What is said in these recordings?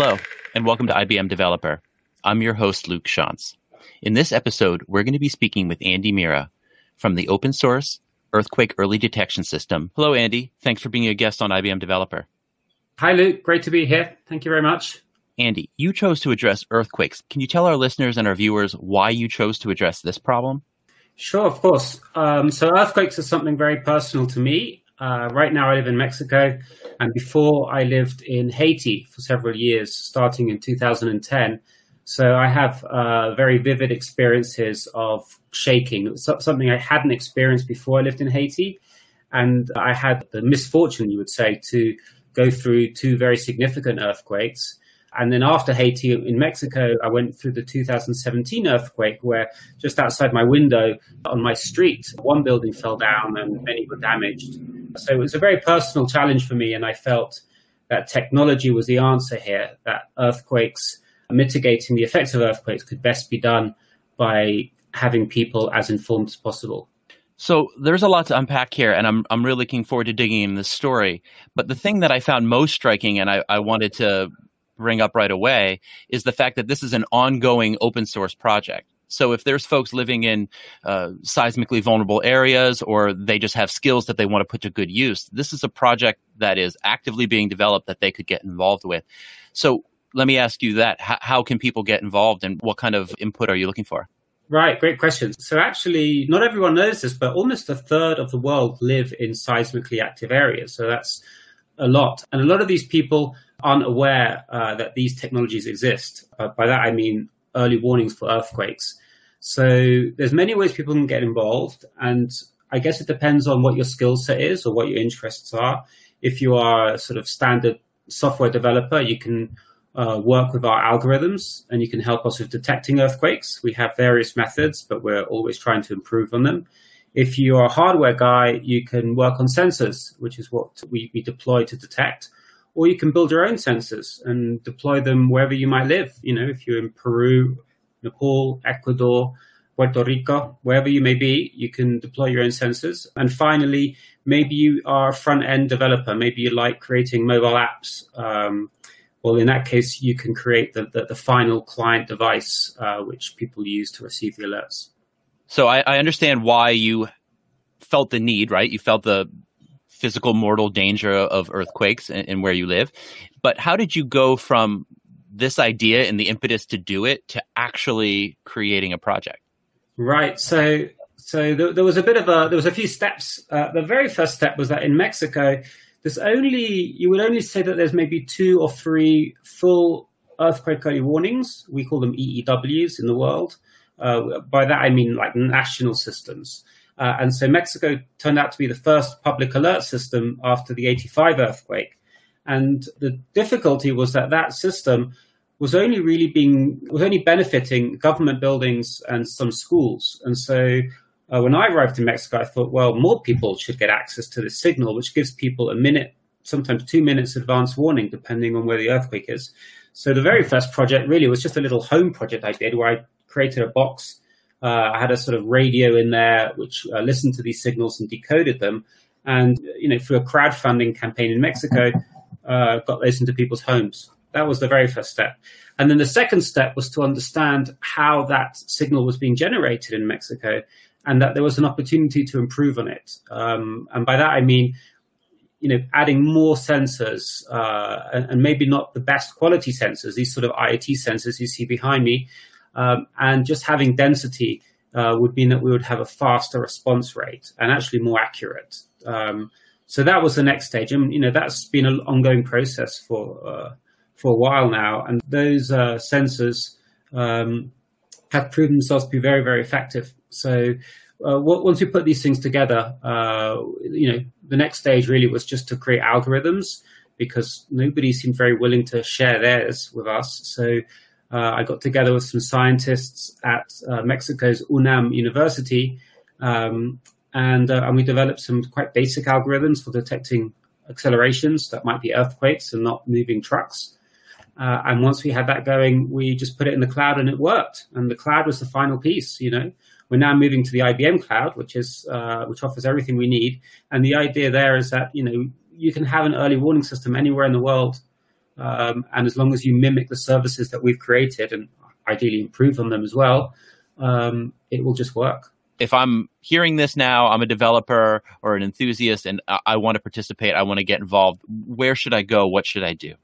Hello, and welcome to IBM Developer. I'm your host, Luke Schantz. In this episode, we're going to be speaking with Andy Meira from the open source Earthquake Early Detection System. Hello, Andy. Thanks for being a guest on IBM Developer. Hi, Luke. Great to be here. Thank you very much. Andy, you chose to address earthquakes. Can you tell our listeners and our viewers why you chose to address this problem? Sure, of course. Um, so, earthquakes are something very personal to me. Uh, right now, I live in Mexico, and before I lived in Haiti for several years, starting in 2010. So, I have uh, very vivid experiences of shaking, something I hadn't experienced before I lived in Haiti. And I had the misfortune, you would say, to go through two very significant earthquakes. And then after Haiti in Mexico, I went through the 2017 earthquake where just outside my window on my street, one building fell down and many were damaged. So it was a very personal challenge for me. And I felt that technology was the answer here, that earthquakes, mitigating the effects of earthquakes could best be done by having people as informed as possible. So there's a lot to unpack here, and I'm I'm really looking forward to digging in this story. But the thing that I found most striking, and I, I wanted to bring up right away is the fact that this is an ongoing open source project. So if there's folks living in uh, seismically vulnerable areas or they just have skills that they want to put to good use, this is a project that is actively being developed that they could get involved with. So let me ask you that. H- how can people get involved and what kind of input are you looking for? Right, great question. So actually, not everyone knows this, but almost a third of the world live in seismically active areas. So that's a lot. And a lot of these people aren't aware uh, that these technologies exist. Uh, by that I mean early warnings for earthquakes. So there's many ways people can get involved, and I guess it depends on what your skill set is or what your interests are. If you are a sort of standard software developer, you can uh, work with our algorithms and you can help us with detecting earthquakes. We have various methods, but we're always trying to improve on them. If you're a hardware guy, you can work on sensors, which is what we, we deploy to detect or you can build your own sensors and deploy them wherever you might live. You know, if you're in Peru, Nepal, Ecuador, Puerto Rico, wherever you may be, you can deploy your own sensors. And finally, maybe you are a front end developer. Maybe you like creating mobile apps. Um, well, in that case, you can create the, the, the final client device uh, which people use to receive the alerts. So I, I understand why you felt the need, right? You felt the physical mortal danger of earthquakes and, and where you live. But how did you go from this idea and the impetus to do it to actually creating a project? Right. So so there, there, was a bit of a there was a few steps. Uh, the very first step was that in Mexico, there's only you would only say that there's maybe two or three full earthquake early warnings. We call them EEWs in the world. Uh, by that I mean like national systems. Uh, and so Mexico turned out to be the first public alert system after the 85 earthquake. And the difficulty was that that system was only really being, was only benefiting government buildings and some schools. And so uh, when I arrived in Mexico, I thought, well, more people should get access to this signal, which gives people a minute, sometimes two minutes advance warning, depending on where the earthquake is. So the very first project really was just a little home project I did where I created a box uh, I had a sort of radio in there which uh, listened to these signals and decoded them. And you know, through a crowdfunding campaign in Mexico, uh, got those into people's homes. That was the very first step. And then the second step was to understand how that signal was being generated in Mexico, and that there was an opportunity to improve on it. Um, and by that I mean you know, adding more sensors uh, and, and, maybe not the best quality sensors, these sort of IoT sensors you see behind me, um, and just having density uh, would mean that we would have a faster response rate and actually more accurate. Um, so that was the next stage, and you know that's been an ongoing process for uh, for a while now. And those uh, sensors um, have proven themselves to be very very effective. So uh, once we put these things together, uh, you know the next stage really was just to create algorithms because nobody seemed very willing to share theirs with us. So uh, I got together with some scientists at uh, Mexico's UNAM University, um, and, uh, and we developed some quite basic algorithms for detecting accelerations that might be earthquakes and not moving trucks. Uh, and once we had that going, we just put it in the cloud and it worked. And the cloud was the final piece. You know, we're now moving to the IBM cloud, which is uh, which offers everything we need. And the idea there is that you know you can have an early warning system anywhere in the world um, and as long as you mimic the services that we've created and ideally improve on them as well, um, it will just work. If I'm hearing this now, I'm a developer or an enthusiast, and I, I want to participate. I want to get involved. Where should I go? What should I do?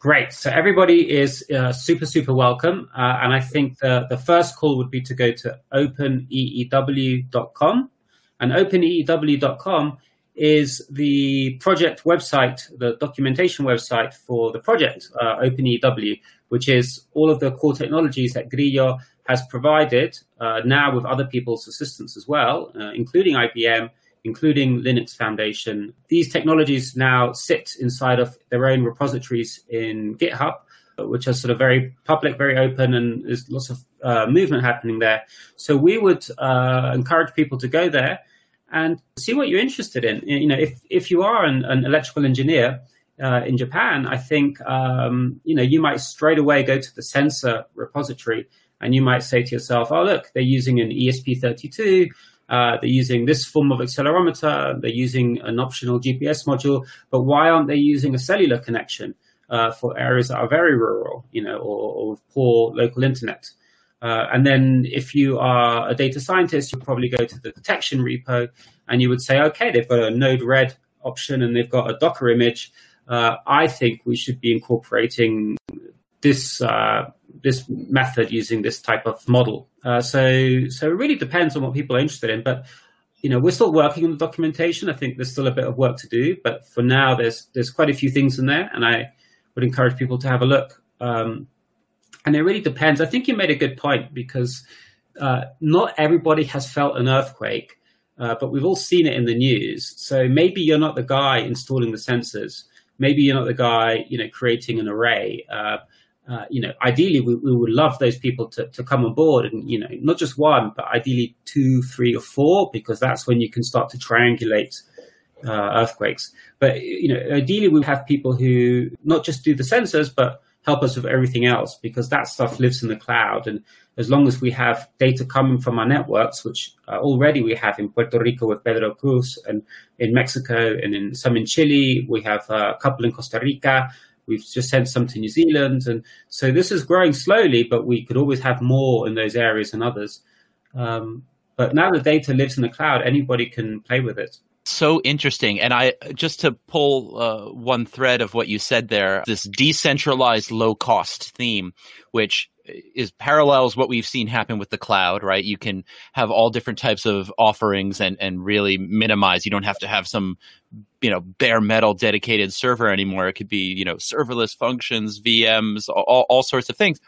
Great. So everybody is uh, super, super welcome. Uh, and I think the, the first call would be to go to openeew.com. And openeew.com is the project website, the documentation website for the project, uh, OpenEEW, which is all of the core technologies that Grillo has provided uh, now with other people's assistance as well, uh, including IBM, including Linux Foundation. These technologies now sit inside of their own repositories in GitHub, which are sort of very public, very open, and there's lots of uh, movement happening there. So we would uh, encourage people to go there and see what you're interested in. You know, if if you are an, an electrical engineer uh, in Japan, I think um, you know you might straight away go to the sensor repository and you might say to yourself, "Oh, look, they're using an ESP32." Uh, they're using this form of accelerometer. They're using an optional GPS module, but why aren't they using a cellular connection uh, for areas that are very rural, you know, or, or poor local internet? Uh, and then if you are a data scientist, you probably go to the detection repo and you would say, okay, they've got a Node-RED option and they've got a Docker image. Uh, I think we should be incorporating this uh, this method using this type of model. Uh, so so it really depends on what people are interested in. But you know, we're still working on the documentation. I think there's still a bit of work to do, but for now, there's there's quite a few things in there, and I would encourage people to have a look. Um, and it really depends. I think you made a good point because uh, not everybody has felt an earthquake, uh, but we've all seen it in the news. So maybe you're not the guy installing the sensors. Maybe you're not the guy, you know, creating an array. Uh, uh you know, ideally, we, we, would love those people to, to come on board and, you know, not just one, but ideally two, three, or four, because that's when you can start to triangulate uh, earthquakes. But, you know, ideally, we have people who not just do the sensors, but help us with everything else because that stuff lives in the cloud. And as long as we have data coming from our networks, which uh, already we have in Puerto Rico with Pedro Cruz and in Mexico and in some in Chile, we have a couple in Costa Rica. We've just sent some to New Zealand. And so this is growing slowly, but we could always have more in those areas and others. Um, but now the data lives in the cloud, anybody can play with it so interesting. And I just to pull uh, one thread of what you said there, this decentralized low cost theme, which is parallels what we've seen happen with the cloud, right? You can have all different types of offerings and, and really minimize. You don't have to have some, you know, bare metal dedicated server anymore. It could be, you know, serverless functions, VMs, all, all sorts of things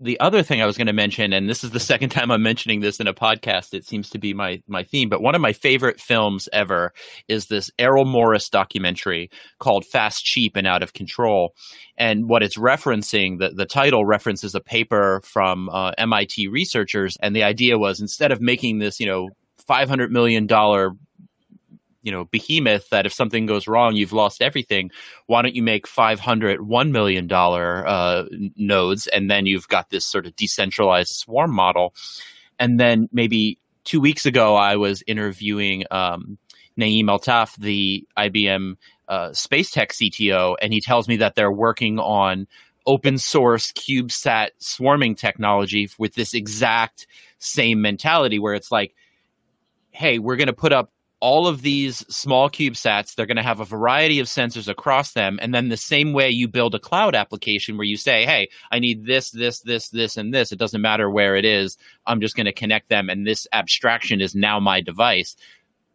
the other thing I was going to mention, and this is the second time I'm mentioning this in a podcast, it seems to be my my theme, but one of my favorite films ever is this Errol Morris documentary called Fast, Cheap, and Out of Control. And what it's referencing, the, the title references a paper from uh, MIT researchers, and the idea was instead of making this, you know, $500 million you know behemoth that if something goes wrong you've lost everything why don't you make 500 1 million dollar uh, nodes and then you've got this sort of decentralized swarm model. And then maybe two weeks ago i was interviewing um, naeem altaf the ibm uh, space tech cto and he tells me that they're working on open source cubesat swarming technology with this exact same mentality where it's like hey we're going to put up all of these small CubeSats, they're going to have a variety of sensors across them. And then the same way you build a cloud application where you say, hey, I need this, this, this, this, and this. It doesn't matter where it is. I'm just going to connect them. And this abstraction is now my device.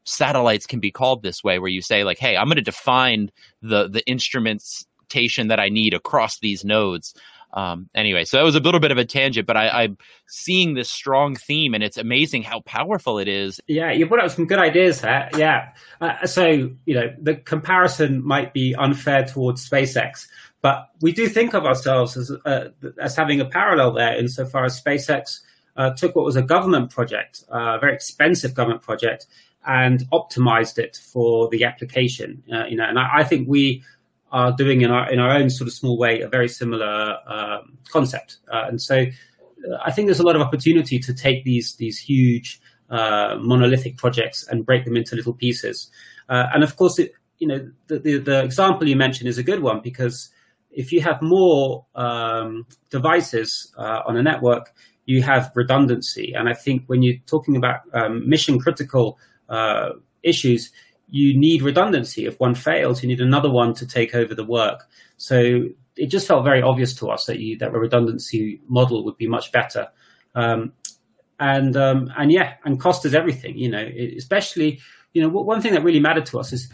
Satellites can be called this way, where you say, like, hey, I'm going to define the, the instrumentation that I need across these nodes. Um, anyway, so that was a little bit of a tangent, but I, am seeing this strong theme, and it's amazing how powerful it is. Yeah, you put up some good ideas there. Yeah, uh, so you know the comparison might be unfair towards SpaceX, but we do think of ourselves as uh, as having a parallel there insofar as SpaceX uh, took what was a government project, uh, a very expensive government project, and optimized it for the application. Uh, you know, and I, I think we are doing in our in our own sort of small way a very similar um, concept. Uh, and so, uh, I think there's a lot of opportunity to take these these huge uh, monolithic projects and break them into little pieces. Uh, and of course, it, you know, the, the, the example you mentioned is a good one because if you have more um, devices uh, on a network, you have redundancy. And I think when you're talking about um, mission critical uh, issues, you need redundancy. If one fails, you need another one to take over the work. So it just felt very obvious to us that you, that a redundancy model would be much better. Um, and um, and yeah, and cost is everything. You know, especially you know one thing that really mattered to us is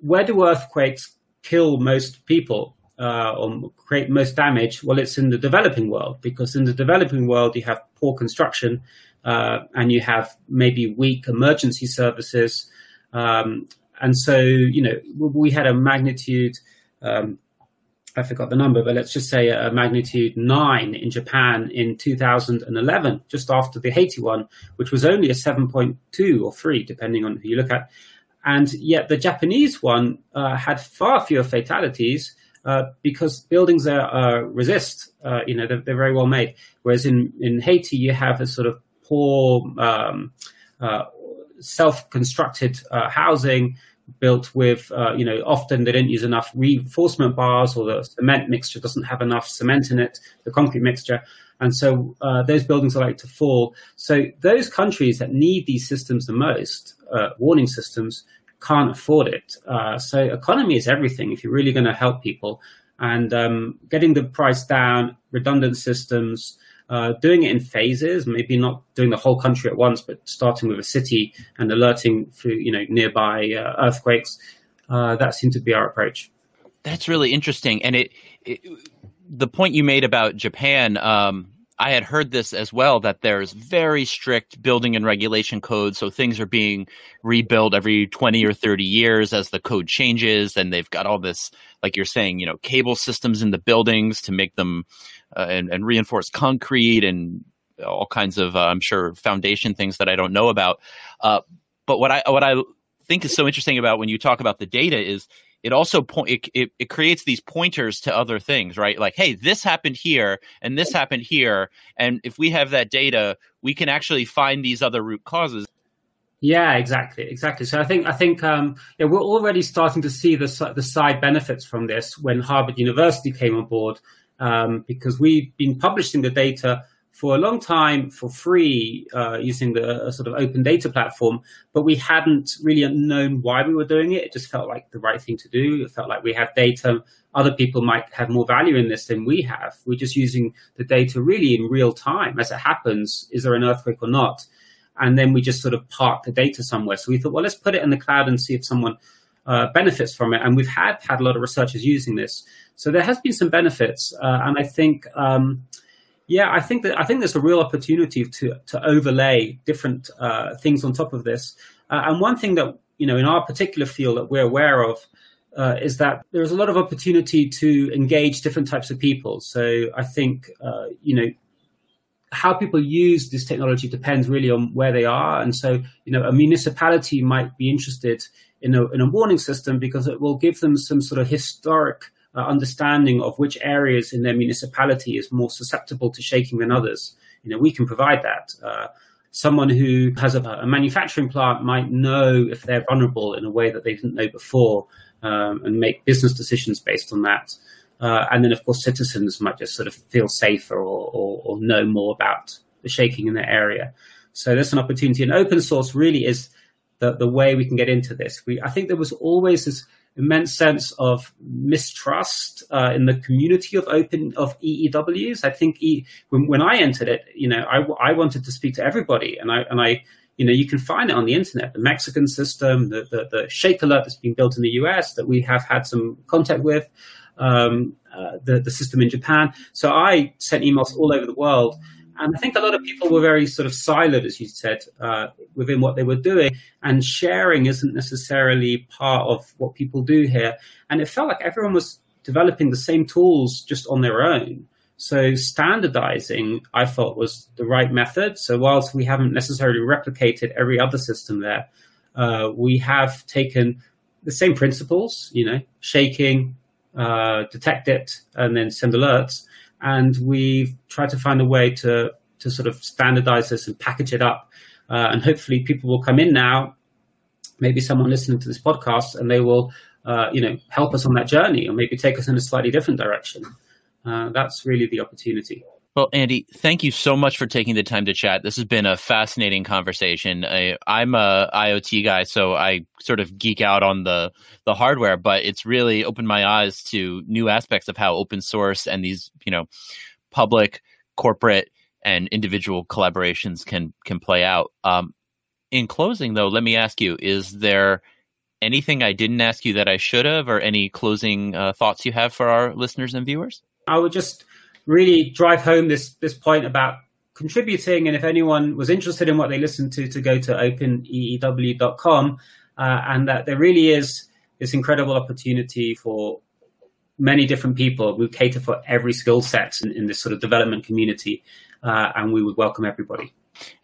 where do earthquakes kill most people uh, or create most damage? Well, it's in the developing world because in the developing world you have poor construction uh, and you have maybe weak emergency services. Um, and so, you know, we had a magnitude um, I forgot the number, but let's just say a magnitude nine in Japan in 2011, just after the Haiti one, which was only a 7.2 or three, depending on who you look at. And yet the Japanese one uh, had far fewer fatalities uh, because buildings are, uh, resist. you know, they're, they're, very well made. Whereas in, in Haiti, you have a sort of poor um, uh, self-constructed uh, housing built with, uh, you know, often they don't use enough reinforcement bars or the cement mixture doesn't have enough cement in it, the concrete mixture. And so uh, those buildings are like to fall. So those countries that need these systems the most, uh, warning systems, can't afford it. Uh, so economy is everything if you're really going to help people. And um, getting the price down, redundant systems, uh, doing it in phases, maybe not doing the whole country at once, but starting with a city and alerting for you know nearby uh, earthquakes. Uh, that seemed to be our approach. That's really interesting, and it, it the point you made about Japan. Um, I had heard this as well that there's very strict building and regulation codes. So things are being rebuilt every 20 or 30 years as the code changes. And they've got all this, like you're saying, you know, cable systems in the buildings to make them uh, and, and reinforced concrete and all kinds of, uh, I'm sure, foundation things that I don't know about. Uh, but what I, what I think is so interesting about when you talk about the data is it also point it, it, it, creates these pointers to other things right? Like hey this happened here and this happened here. And if we have that data we can actually find these other root causes. Yeah exactly exactly. So i think i think um, yeah, we're already starting to see the, the side benefits from this when harvard university came on board um, because we've been publishing the data for a long time for free uh, using the sort of open data platform, but we hadn't really known why we were doing it. It just felt like the right thing to do. It felt like we have data. Other people might have more value in this than we have. We're just using the data really in real time as it happens. Is there an earthquake or not? And then we just sort of park the data somewhere. So we thought, well, let's put it in the cloud and see if someone uh, benefits from it. And we've had had a lot of researchers using this. So there has been some benefits. Uh, and I think, um, yeah, I think that I think there's a real opportunity to to overlay different uh, things on top of this. Uh, and one thing that you know in our particular field that we're aware of uh, is that there's a lot of opportunity to engage different types of people. So I think you know how people use this technology depends really on where they are. And so you know a municipality might be interested in a in a warning system because it will give them some sort of historic uh, understanding of which areas in their municipality is more susceptible to shaking than others. You know, we can provide that. Uh, someone who has a, a, manufacturing plant might know if they're vulnerable in a way that they didn't know before um, and make business decisions based on that. Uh, and then, of course, citizens might just sort of feel safer or, or, or know more about the shaking in their area. So there's an opportunity. And open source really is the, the way we can get into this. We, I think there was always this immense sense of mistrust uh, in the community of open of EEWs. I think e, when, when I entered it, you know, I, I wanted to speak to everybody, and I and I, you know, you can find it on the internet. The Mexican system, the the, the Shake Alert that's been built in the US that we have had some contact with, um, uh, the the system in Japan. So I sent emails all over the world and I think a lot of people were very sort of siloed, as you said, uh, within what they were doing. And sharing isn't necessarily part of what people do here. And it felt like everyone was developing the same tools just on their own. So standardizing, I thought, was the right method. So whilst we haven't necessarily replicated every other system there, uh, we have taken the same principles, you know, shaking, uh, detect it, and then send alerts and we've tried to find a way to to sort of standardize this and package it up. Uh, and hopefully, people will come in now. Maybe someone listening to this podcast, and they will uh, you know, help us on that journey or maybe take us in a slightly different direction. Uh, that's really the opportunity. Well, Andy, thank you so much for taking the time to chat. This has been a fascinating conversation. I, am a IoT guy, so I sort of geek out on the the hardware, but it's really opened my eyes to new aspects of how open source and these, you know, public, corporate, and individual collaborations can can play out. Um, in closing, though, let me ask you: Is there anything I didn't ask you that I should have, or any closing uh, thoughts you have for our listeners and viewers? I would just really drive home this this point about contributing. And if anyone was interested in what they listened to, to go to openeew.com, uh, and that there really is this incredible opportunity for many different people. We cater for every skill set in, in this sort of development community, uh, and we would welcome everybody.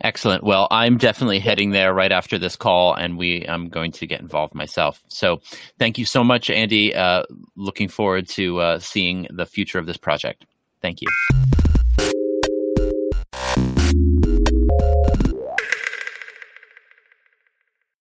Excellent. Well, I'm definitely heading there right after this call, and we I'm going to get involved myself. So, thank you so much, Andy. Uh, looking forward to uh, seeing the future of this project. Thank you.